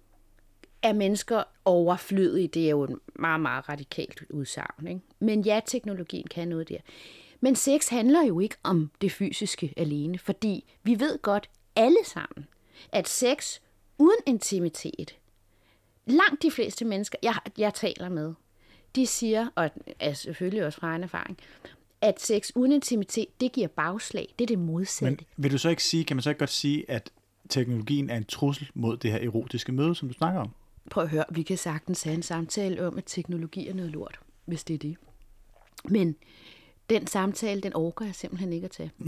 er mennesker overflødige. Det er jo en meget, meget radikalt udsagn. Ikke? Men ja, teknologien kan noget der. Men sex handler jo ikke om det fysiske alene, fordi vi ved godt alle sammen, at sex uden intimitet, langt de fleste mennesker, jeg, jeg taler med, de siger, og er selvfølgelig også fra egen erfaring, at sex uden intimitet, det giver bagslag. Det er det modsatte. Men vil du så ikke sige, kan man så ikke godt sige, at teknologien er en trussel mod det her erotiske møde, som du snakker om? Prøv at høre, vi kan sagtens have en samtale om, at teknologi er noget lort, hvis det er det. Men den samtale, den overgår jeg simpelthen ikke at tage.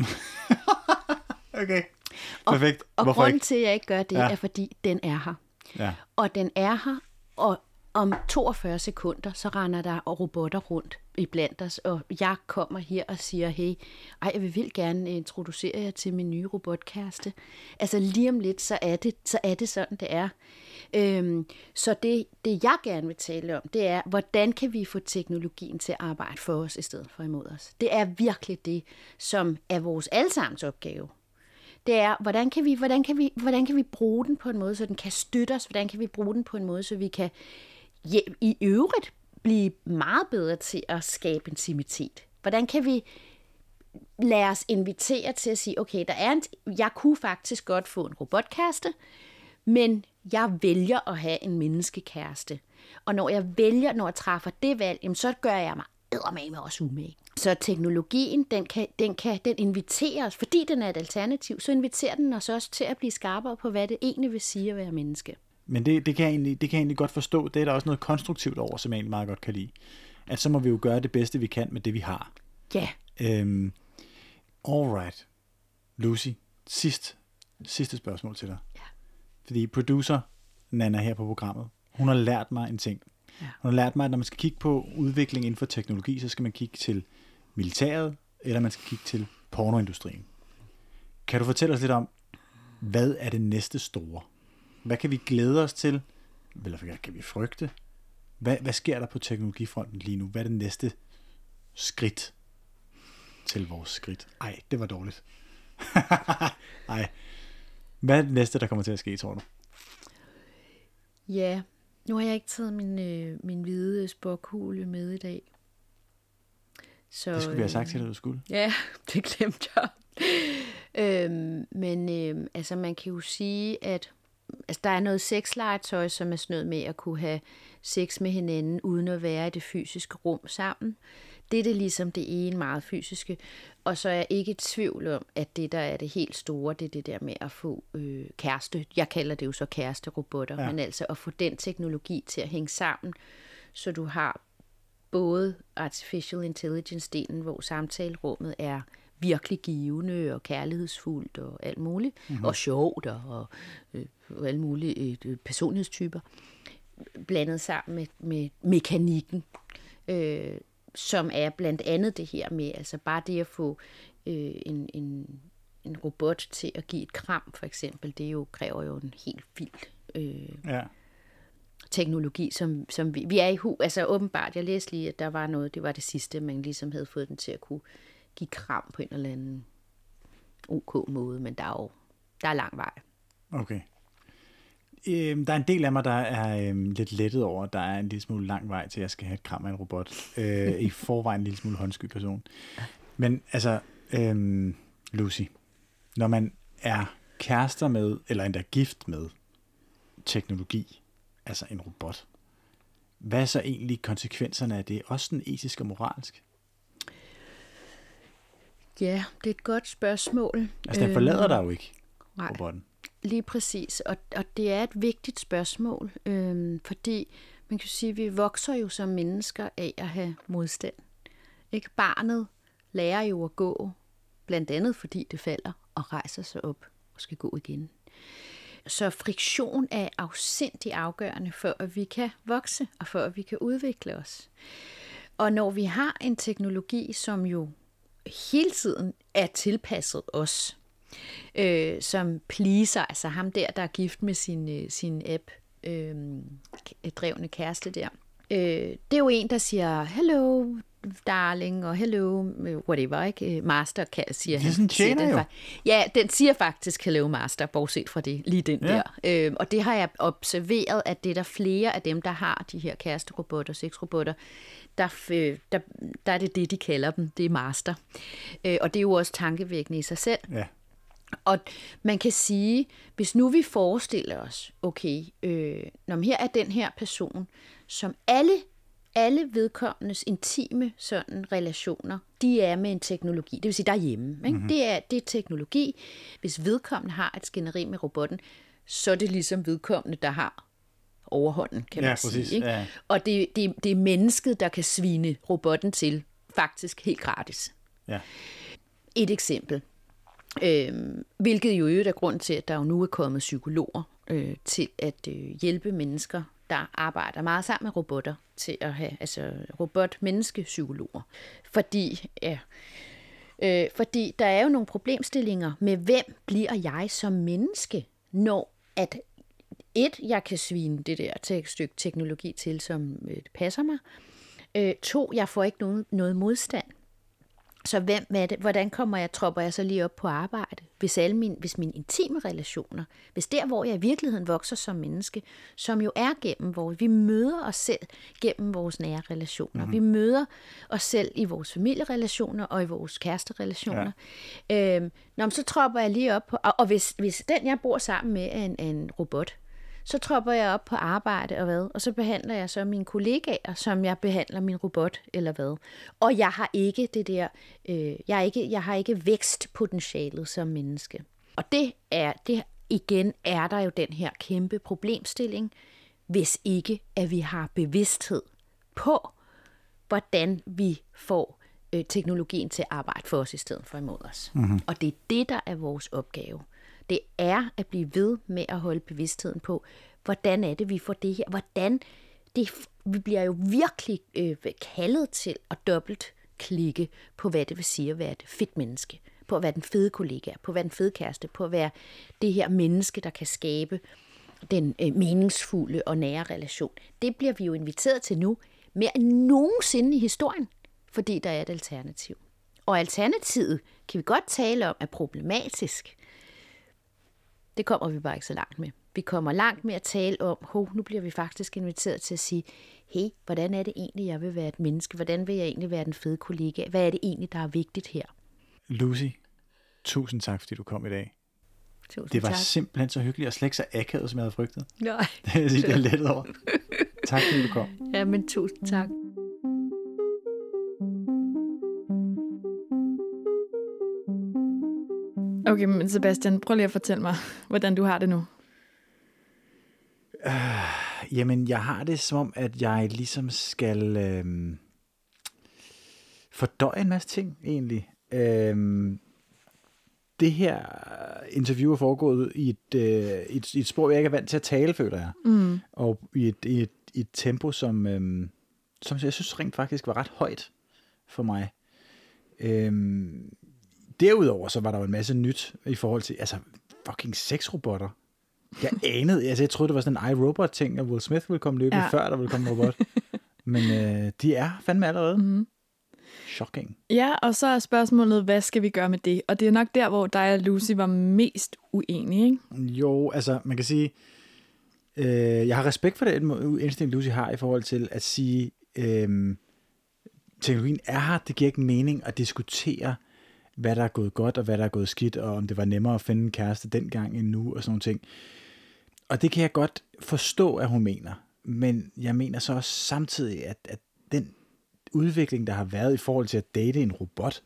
Okay. Perfekt. Og Hvorfor grunden ikke? til, at jeg ikke gør det, ja. er fordi, den er her. Ja. Og den er her, og om 42 sekunder, så render der robotter rundt i blandt os, og jeg kommer her og siger, hey, ej, jeg vil gerne øh, introducere jer til min nye robotkæreste. Altså lige om lidt, så er det, så er det sådan, det er. Øhm, så det, det, jeg gerne vil tale om, det er, hvordan kan vi få teknologien til at arbejde for os, i stedet for imod os. Det er virkelig det, som er vores allesammens opgave det er, hvordan kan, vi, hvordan, kan vi, hvordan kan vi bruge den på en måde, så den kan støtte os? Hvordan kan vi bruge den på en måde, så vi kan ja, i øvrigt blive meget bedre til at skabe intimitet? Hvordan kan vi lade os invitere til at sige, okay, der er en, jeg kunne faktisk godt få en robotkæreste, men jeg vælger at have en menneskekæreste. Og når jeg vælger, når jeg træffer det valg, jamen, så gør jeg mig eddermame også umage. Så teknologien, den, kan, den, kan, den inviterer os, fordi den er et alternativ, så inviterer den os også til at blive skarpere på, hvad det egentlig vil sige at være menneske. Men det, det, kan jeg egentlig, det kan jeg egentlig godt forstå. Det er der også noget konstruktivt over, som jeg egentlig meget godt kan lide. At så må vi jo gøre det bedste, vi kan med det, vi har. Ja, Øhm, alright. Lucy, sidst, sidste spørgsmål til dig. Ja. Fordi producer Nana her på programmet, hun har lært mig en ting. Ja. Hun har lært mig, at når man skal kigge på udvikling inden for teknologi, så skal man kigge til militæret, eller man skal kigge til pornoindustrien. Kan du fortælle os lidt om, hvad er det næste store? Hvad kan vi glæde os til? Eller hvad kan vi frygte? Hvad, hvad sker der på teknologifronten lige nu? Hvad er det næste skridt? til vores skridt. Ej, det var dårligt. Ej. Hvad er det næste, der kommer til at ske, tror du? Ja, nu har jeg ikke taget min, øh, min hvide spokhule med i dag. Så, det skulle vi have sagt til dig, du skulle. Ja, det glemte jeg. øhm, men øh, altså, man kan jo sige, at altså, der er noget sexlegetøj, som er sådan noget med at kunne have sex med hinanden, uden at være i det fysiske rum sammen. Det er det ligesom det ene meget fysiske. Og så er jeg ikke i tvivl om, at det, der er det helt store, det er det der med at få øh, kæreste. Jeg kalder det jo så kæresterobotter, ja. men altså at få den teknologi til at hænge sammen, så du har både artificial intelligence-delen, hvor samtalerummet er virkelig givende og kærlighedsfuldt og alt muligt, mm-hmm. og sjovt og, og, øh, og alle mulige øh, personlighedstyper, blandet sammen med, med mekanikken, øh, som er blandt andet det her med, altså bare det at få øh, en, en, en robot til at give et kram, for eksempel, det jo kræver jo en helt vild øh, ja. teknologi, som, som vi, vi er i hu. Altså åbenbart, jeg læste lige, at der var noget, det var det sidste, man ligesom havde fået den til at kunne give kram på en eller anden ok måde, men der er jo der er lang vej. Okay. Øhm, der er en del af mig, der er øhm, lidt lettet over, at der er en lille smule lang vej til, at jeg skal have et kram af en robot. Øh, I forvejen en lille smule håndsky person. Men altså, øhm, Lucy, når man er kærester med, eller endda gift med teknologi, altså en robot, hvad er så egentlig konsekvenserne af det? Også den etisk og moralsk? Ja, det er et godt spørgsmål. Altså, den forlader øhm, dig jo ikke, nej. robotten. Lige præcis, og, og det er et vigtigt spørgsmål, øhm, fordi man kan sige, at vi vokser jo som mennesker af at have modstand. Ikke barnet lærer jo at gå, blandt andet fordi det falder og rejser sig op og skal gå igen. Så friktion er afsindig afgørende for, at vi kan vokse og for, at vi kan udvikle os. Og når vi har en teknologi, som jo hele tiden er tilpasset os, øh, som pleaser, altså ham der, der er gift med sin, øh, sin app, øh, drevne kæreste der. Øh, det er jo en, der siger, hello, darling, og hello, whatever, ikke? Master kan, siger han. Det er sådan tjener den, jo. Ja, den siger faktisk hello, master, bortset fra det, lige den ja. der. Øh, og det har jeg observeret, at det er der flere af dem, der har de her kæresterobotter, sexrobotter, der, der, der er det det, de kalder dem, det er master. Øh, og det er jo også tankevækkende i sig selv. Ja. Og man kan sige, hvis nu vi forestiller os, okay, øh, når her er den her person, som alle, alle vedkommendes intime sådan relationer, de er med en teknologi. Det vil sige, der er hjemme. Ikke? Mm-hmm. Det, er, det er teknologi. Hvis vedkommende har et skænderi med robotten, så er det ligesom vedkommende, der har overhånden, kan man ja, sige. Præcis. Ikke? Ja. Og det, det, det er mennesket, der kan svine robotten til, faktisk helt gratis. Ja. Et eksempel. Øhm, hvilket jo øvrigt er grund til, at der jo nu er kommet psykologer øh, til at øh, hjælpe mennesker, der arbejder meget sammen med robotter, til at have altså robot-menneske-psykologer. Fordi, ja, øh, fordi der er jo nogle problemstillinger med, hvem bliver jeg som menneske, når at et, jeg kan svine det der til et stykke teknologi til, som øh, passer mig. Øh, to, jeg får ikke nogen, noget modstand. Så hvem er det? Hvordan kommer jeg, tropper jeg så lige op på arbejde? Hvis, alle mine, hvis mine intime relationer, hvis der, hvor jeg i virkeligheden vokser som menneske, som jo er gennem vores, vi møder os selv gennem vores nære relationer. Mm-hmm. Vi møder os selv i vores familierelationer og i vores kæresterelationer. Ja. Øhm, når, så tropper jeg lige op på, og, og hvis, hvis den, jeg bor sammen med, er en, er en robot, så tropper jeg op på arbejde og hvad, og så behandler jeg så mine kollegaer, som jeg behandler min robot eller hvad. Og jeg har ikke det der, øh, jeg, ikke, jeg har ikke vækstpotentialet som menneske. Og det er, det igen er der jo den her kæmpe problemstilling, hvis ikke at vi har bevidsthed på, hvordan vi får øh, teknologien til at arbejde for os i stedet for imod os. Mm-hmm. Og det er det, der er vores opgave det er at blive ved med at holde bevidstheden på, hvordan er det, vi får det her, hvordan det, vi bliver jo virkelig øh, kaldet til at dobbelt klikke på, hvad det vil sige at være et fedt menneske, på at være den fede kollega, på at være den fede kæreste, på at være det her menneske, der kan skabe den øh, meningsfulde og nære relation. Det bliver vi jo inviteret til nu, mere end nogensinde i historien, fordi der er et alternativ. Og alternativet kan vi godt tale om er problematisk. Det kommer vi bare ikke så langt med. Vi kommer langt med at tale om, hov, nu bliver vi faktisk inviteret til at sige, hey, hvordan er det egentlig, jeg vil være et menneske? Hvordan vil jeg egentlig være den fede kollega? Hvad er det egentlig, der er vigtigt her? Lucy, tusind tak, fordi du kom i dag. Tusind Det var tak. simpelthen så hyggeligt, og slet ikke så akavet, som jeg havde frygtet. Nej. Det er jeg lettet over. Tak, fordi du kom. Ja, men tusind tak. Okay, men Sebastian, prøv lige at fortælle mig, hvordan du har det nu. Jamen, jeg har det som om, at jeg ligesom skal øhm, fordøje en masse ting, egentlig. Øhm, det her interview er foregået i et, øh, et, et spor, jeg ikke er vant til at tale, føler jeg. Mm. Og i et, i et, i et tempo, som, øhm, som jeg synes rent faktisk var ret højt for mig. Øhm, derudover så var der jo en masse nyt i forhold til, altså fucking sexrobotter. Jeg anede, altså jeg troede, det var sådan en iRobot-ting, at Will Smith ville komme løbende, Ja. før der ville komme en robot. Men øh, de er fandme allerede. Mm. Shocking. Ja, og så er spørgsmålet, hvad skal vi gøre med det? Og det er nok der, hvor dig og Lucy var mest uenige, ikke? Jo, altså man kan sige, øh, jeg har respekt for det instinkt, Lucy har i forhold til at sige, øh, teknologien er her, det giver ikke mening at diskutere, hvad der er gået godt og hvad der er gået skidt, og om det var nemmere at finde en kæreste dengang end nu og sådan nogle ting. Og det kan jeg godt forstå, at hun mener. Men jeg mener så også samtidig, at, at den udvikling, der har været i forhold til at date en robot,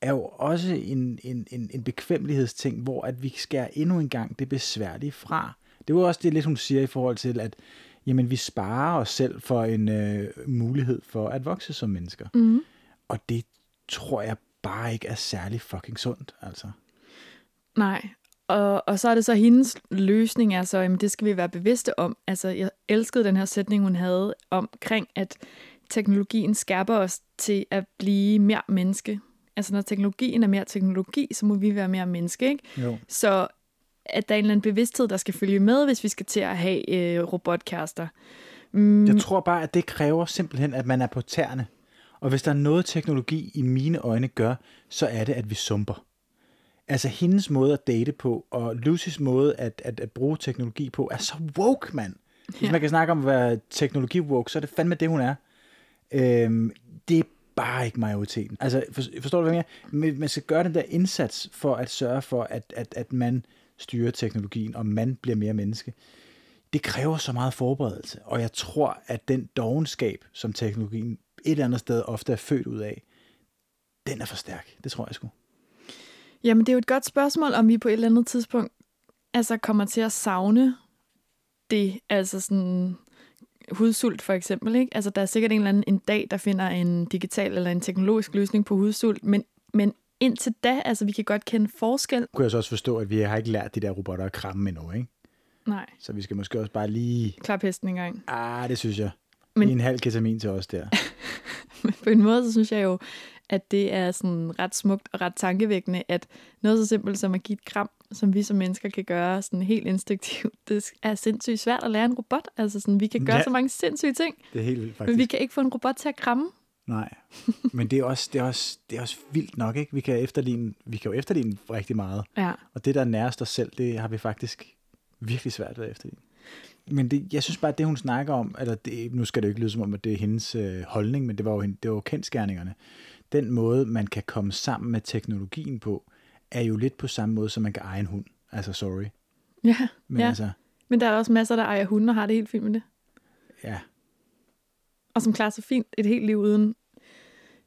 er jo også en, en, en, en bekvemmelighedsting, hvor at vi skærer endnu en gang det besværlige fra. Det var også det lidt, hun siger i forhold til, at jamen, vi sparer os selv for en øh, mulighed for at vokse som mennesker. Mm. Og det tror jeg bare ikke er særlig fucking sundt, altså. Nej. Og, og så er det så hendes løsning, altså, jamen, det skal vi være bevidste om. Altså, jeg elskede den her sætning, hun havde omkring, at teknologien skærper os til at blive mere menneske. Altså, når teknologien er mere teknologi, så må vi være mere menneske, ikke? Jo. Så at der er en eller anden bevidsthed, der skal følge med, hvis vi skal til at have øh, robotkærester. Mm, Jeg tror bare, at det kræver simpelthen, at man er på tæerne. Og hvis der er noget teknologi i mine øjne gør, så er det, at vi sumper. Altså hendes måde at date på, og Lucys måde at, at, at bruge teknologi på, er så woke, mand. Hvis Ja. man kan snakke om at være teknologi-woke, så er det fandme det, hun er. Øhm, det er bare ikke majoriteten. Altså, for, forstår du, hvad jeg mener? Men Man skal gøre den der indsats for at sørge for, at, at, at man styrer teknologien, og man bliver mere menneske. Det kræver så meget forberedelse, og jeg tror, at den dogenskab, som teknologien et eller andet sted ofte er født ud af, den er for stærk. Det tror jeg sgu. Jamen, det er jo et godt spørgsmål, om vi på et eller andet tidspunkt altså kommer til at savne det, altså sådan hudsult for eksempel, ikke? Altså, der er sikkert en eller anden en dag, der finder en digital eller en teknologisk løsning på hudsult, men, men indtil da, altså, vi kan godt kende forskel. Kunne jeg så også forstå, at vi har ikke lært de der robotter at kramme endnu, ikke? Nej, Så vi skal måske også bare lige... klap hesten engang. Ah, det synes jeg. Men- en halv ketamin til os der. Men på en måde, så synes jeg jo, at det er sådan ret smukt og ret tankevækkende, at noget så simpelt som at give et kram, som vi som mennesker kan gøre sådan helt instinktivt, det er sindssygt svært at lære en robot. Altså sådan, vi kan gøre Ja. så mange sindssyge ting, Det er helt vildt, men faktisk. vi kan ikke få en robot til at kramme. Nej, men det er, også, det, er også, det er også vildt nok, ikke? Vi kan, efterligne, vi kan jo efterligne rigtig meget. Ja. Og det, der er nærmest os selv, det har vi faktisk virkelig svært ved at efterligne. Men det, jeg synes bare, at det, hun snakker om, eller det, nu skal det jo ikke lyde som om, at det er hendes øh, holdning, men det var jo, det var jo kendskærningerne. Den måde, man kan komme sammen med teknologien på, er jo lidt på samme måde, som man kan eje en hund. Altså, sorry. Ja, Men ja. altså, men der er også masser, der ejer hunde og har det helt fint med det. ja, Og som klarer sig fint et helt liv uden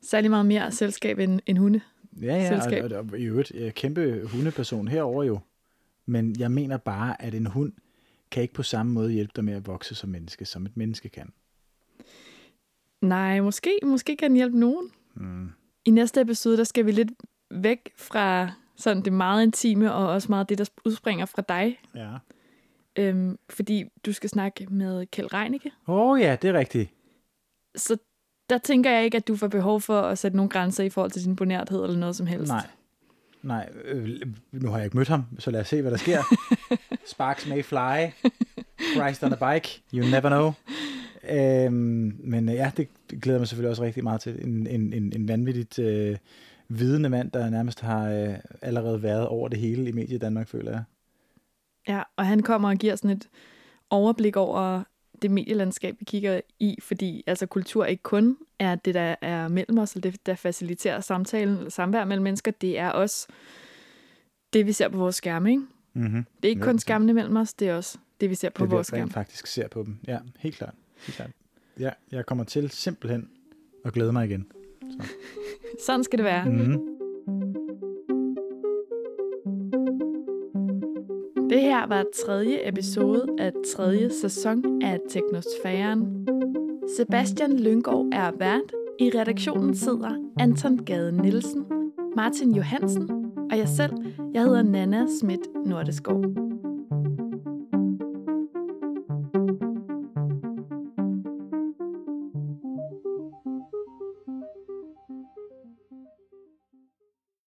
særlig meget mere selskab end, end hunde. Ja, ja, selskab. og, og, og i øvrigt, jeg er kæmpe hundeperson herover jo. Men jeg mener bare, at en hund kan ikke på samme måde hjælpe dig med at vokse som menneske, som et menneske kan. Nej, måske, måske kan den hjælpe nogen. Mm. I næste episode, der skal vi lidt væk fra sådan det meget intime, og også meget det, der udspringer fra dig. Ja. Øhm, fordi du skal snakke med Kjeld Reinicke. Åh oh, ja, det er rigtigt. Så der tænker jeg ikke, at du får behov for at sætte nogle grænser i forhold til din bonerthed eller noget som helst. Nej. Nej, øh, nu har jeg ikke mødt ham, så lad os se, hvad der sker. Sparks may fly. Christ on a bike. You never know. Øhm, men øh, ja, det, glæder mig selvfølgelig også rigtig meget til. En, en, en, en vanvittigt øh, vidende mand, der nærmest har øh, allerede været over det hele i medie Danmark, føler jeg. Ja, og han kommer og giver sådan et overblik over det medielandskab, vi kigger i, fordi altså kultur ikke kun er det, der er mellem os, eller det, der faciliterer samtalen eller samvær mellem mennesker, det er også det, vi ser på vores skærme, ikke? Mm-hmm. Det er ikke kun skærmene mellem os, det er også det, vi ser på det, vores skærm. skærm. faktisk ser på dem. Ja, helt klart. Helt klart. Ja, jeg kommer til simpelthen at glæde mig igen. Så. Sådan skal det være. Mm-hmm. Det her var tredje episode af tredje sæson af Teknosfæren. Sebastian Lyngård er vært. I redaktionen sidder Anton Gade Nielsen, Martin Johansen og jeg selv. Jeg hedder Nana Schmidt Nordeskov.